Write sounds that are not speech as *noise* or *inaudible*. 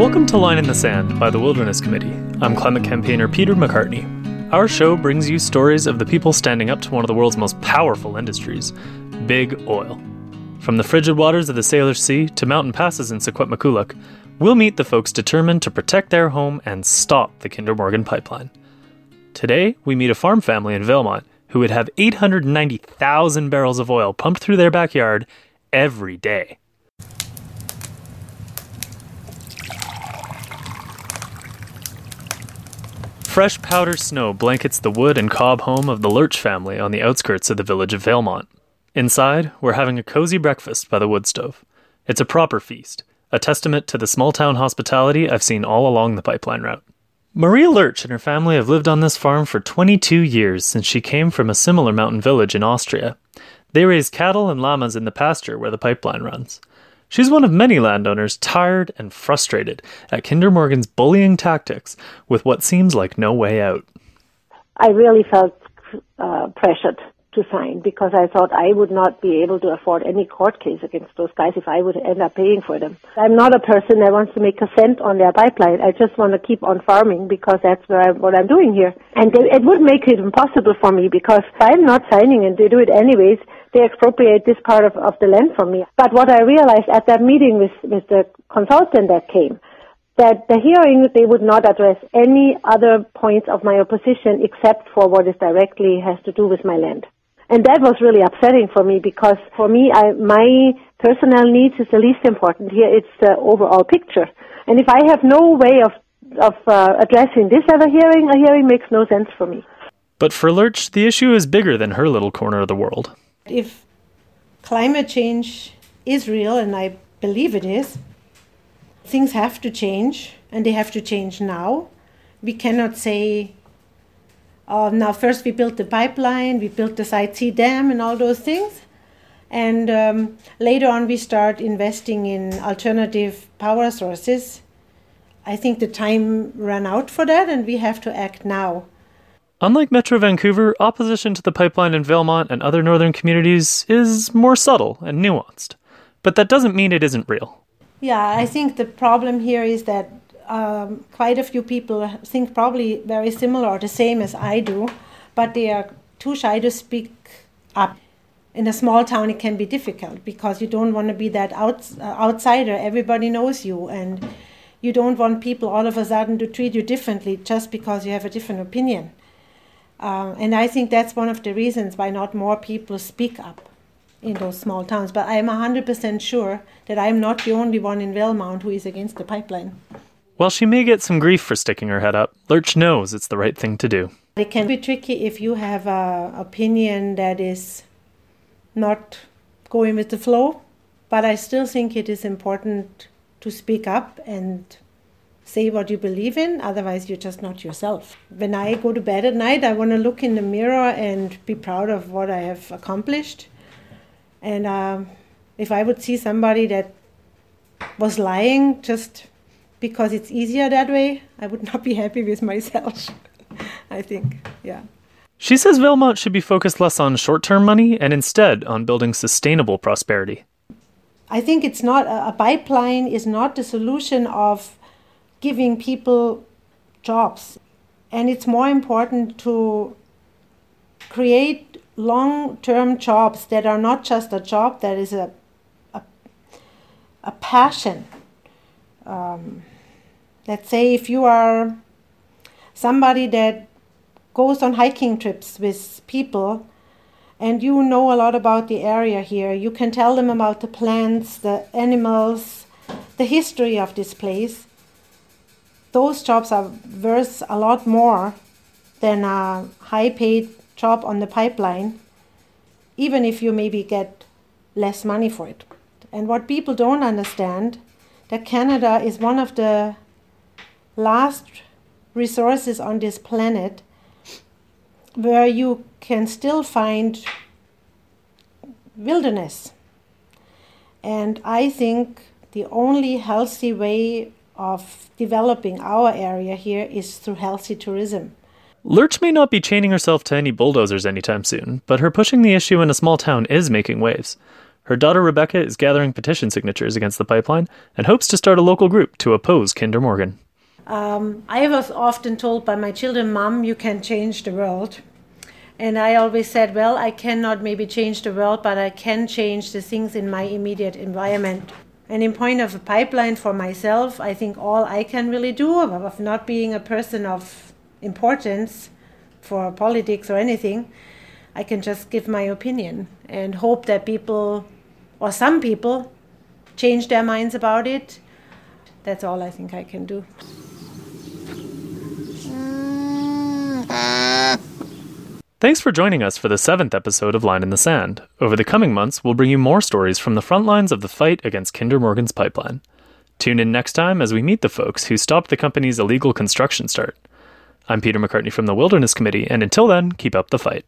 Welcome to Line in the Sand by the Wilderness Committee. I'm climate campaigner Peter McCartney. Our show brings you stories of the people standing up to one of the world's most powerful industries big oil. From the frigid waters of the Salish Sea to mountain passes in Secwepemcúlecw, we'll meet the folks determined to protect their home and stop the Kinder Morgan pipeline. Today, we meet a farm family in Valemount who would have 890,000 barrels of oil pumped through their backyard every day. Fresh powder snow blankets the wood and cob home of the Lurch family on the outskirts of the village of Valemount. Inside, we're having a cozy breakfast by the wood stove. It's a proper feast, a testament to the small town hospitality I've seen all along the pipeline route. Maria Lurch and her family have lived on this farm for 22 years since she came from a similar mountain village in Austria. They raise cattle and llamas in the pasture where the pipeline runs. She's one of many landowners tired and frustrated at Kinder Morgan's bullying tactics with what seems like no way out. I really felt uh, pressured to sign because I thought I would not be able to afford any court case against those guys if I would end up paying for them. I'm not a person that wants to make a cent on their pipeline. I just want to keep on farming because that's what I'm, what I'm doing here. And it would make it impossible for me because if I'm not signing and they do it anyways, they expropriate this part of, of the land from me. But what I realized at that meeting with, with the consultant that came, that the hearing they would not address any other points of my opposition except for what is directly has to do with my land. And that was really upsetting for me because for me, I, my personal needs is the least important here. It's the overall picture. And if I have no way of, of uh, addressing this at a hearing, a hearing makes no sense for me. But for Lurch, the issue is bigger than her little corner of the world. If climate change is real, and I believe it is, things have to change, and they have to change now. We cannot say, oh, now first we built the pipeline, we built the Site C dam, and all those things. And um, later on, we start investing in alternative power sources. I think the time ran out for that, and we have to act now. Unlike Metro Vancouver, opposition to the pipeline in Valemount and other northern communities is more subtle and nuanced. But that doesn't mean it isn't real. Yeah, I think the problem here is that um, quite a few people think probably very similar or the same as I do, but they are too shy to speak up. In a small town, it can be difficult because you don't want to be that out, uh, outsider. Everybody knows you, and you don't want people all of a sudden to treat you differently just because you have a different opinion. Um, and I think that's one of the reasons why not more people speak up in those small towns. But I'm 100% sure that I'm not the only one in Valemount who is against the pipeline. While she may get some grief for sticking her head up, Lurch knows it's the right thing to do. It can be tricky if you have an opinion that is not going with the flow, but I still think it is important to speak up and say what you believe in, otherwise, you're just not yourself. When I go to bed at night, I want to look in the mirror and be proud of what I have accomplished. And um, if I would see somebody that was lying just because it's easier that way, I would *laughs* not be happy with myself. *laughs* I think, yeah. She says Valemount should be focused less on short term money and instead on building sustainable prosperity. I think it's not a pipeline is not the solution of giving people jobs. And it's more important to create long term jobs that are not just a job, that is a, a, a passion. Um, let's say if you are somebody that goes on hiking trips with people and you know a lot about the area here, you can tell them about the plants, the animals, the history of this place those jobs are worth a lot more than a high paid job on the pipeline, even if you maybe get less money for it. And what people don't understand that Canada is one of the last resources on this planet where you can still find wilderness. And I think the only healthy way of developing our area here is through healthy tourism. Lurch may not be chaining herself to any bulldozers anytime soon, but her pushing the issue in a small town is making waves. Her daughter Rebecca is gathering petition signatures against the pipeline and hopes to start a local group to oppose Kinder Morgan. Um, I was often told by my children, Mom, you can change the world. And I always said, Well, I cannot maybe change the world, but I can change the things in my immediate environment. And in point of a pipeline for myself, I think all I can really do, of not being a person of importance for politics or anything, I can just give my opinion and hope that people, or some people, change their minds about it. That's all I think I can do. Thanks for joining us for the seventh episode of Line in the Sand. Over the coming months, we'll bring you more stories from the front lines of the fight against Kinder Morgan's pipeline. Tune in next time as we meet the folks who stopped the company's illegal construction start. I'm Peter McCartney from the Wilderness Committee, and until then, keep up the fight.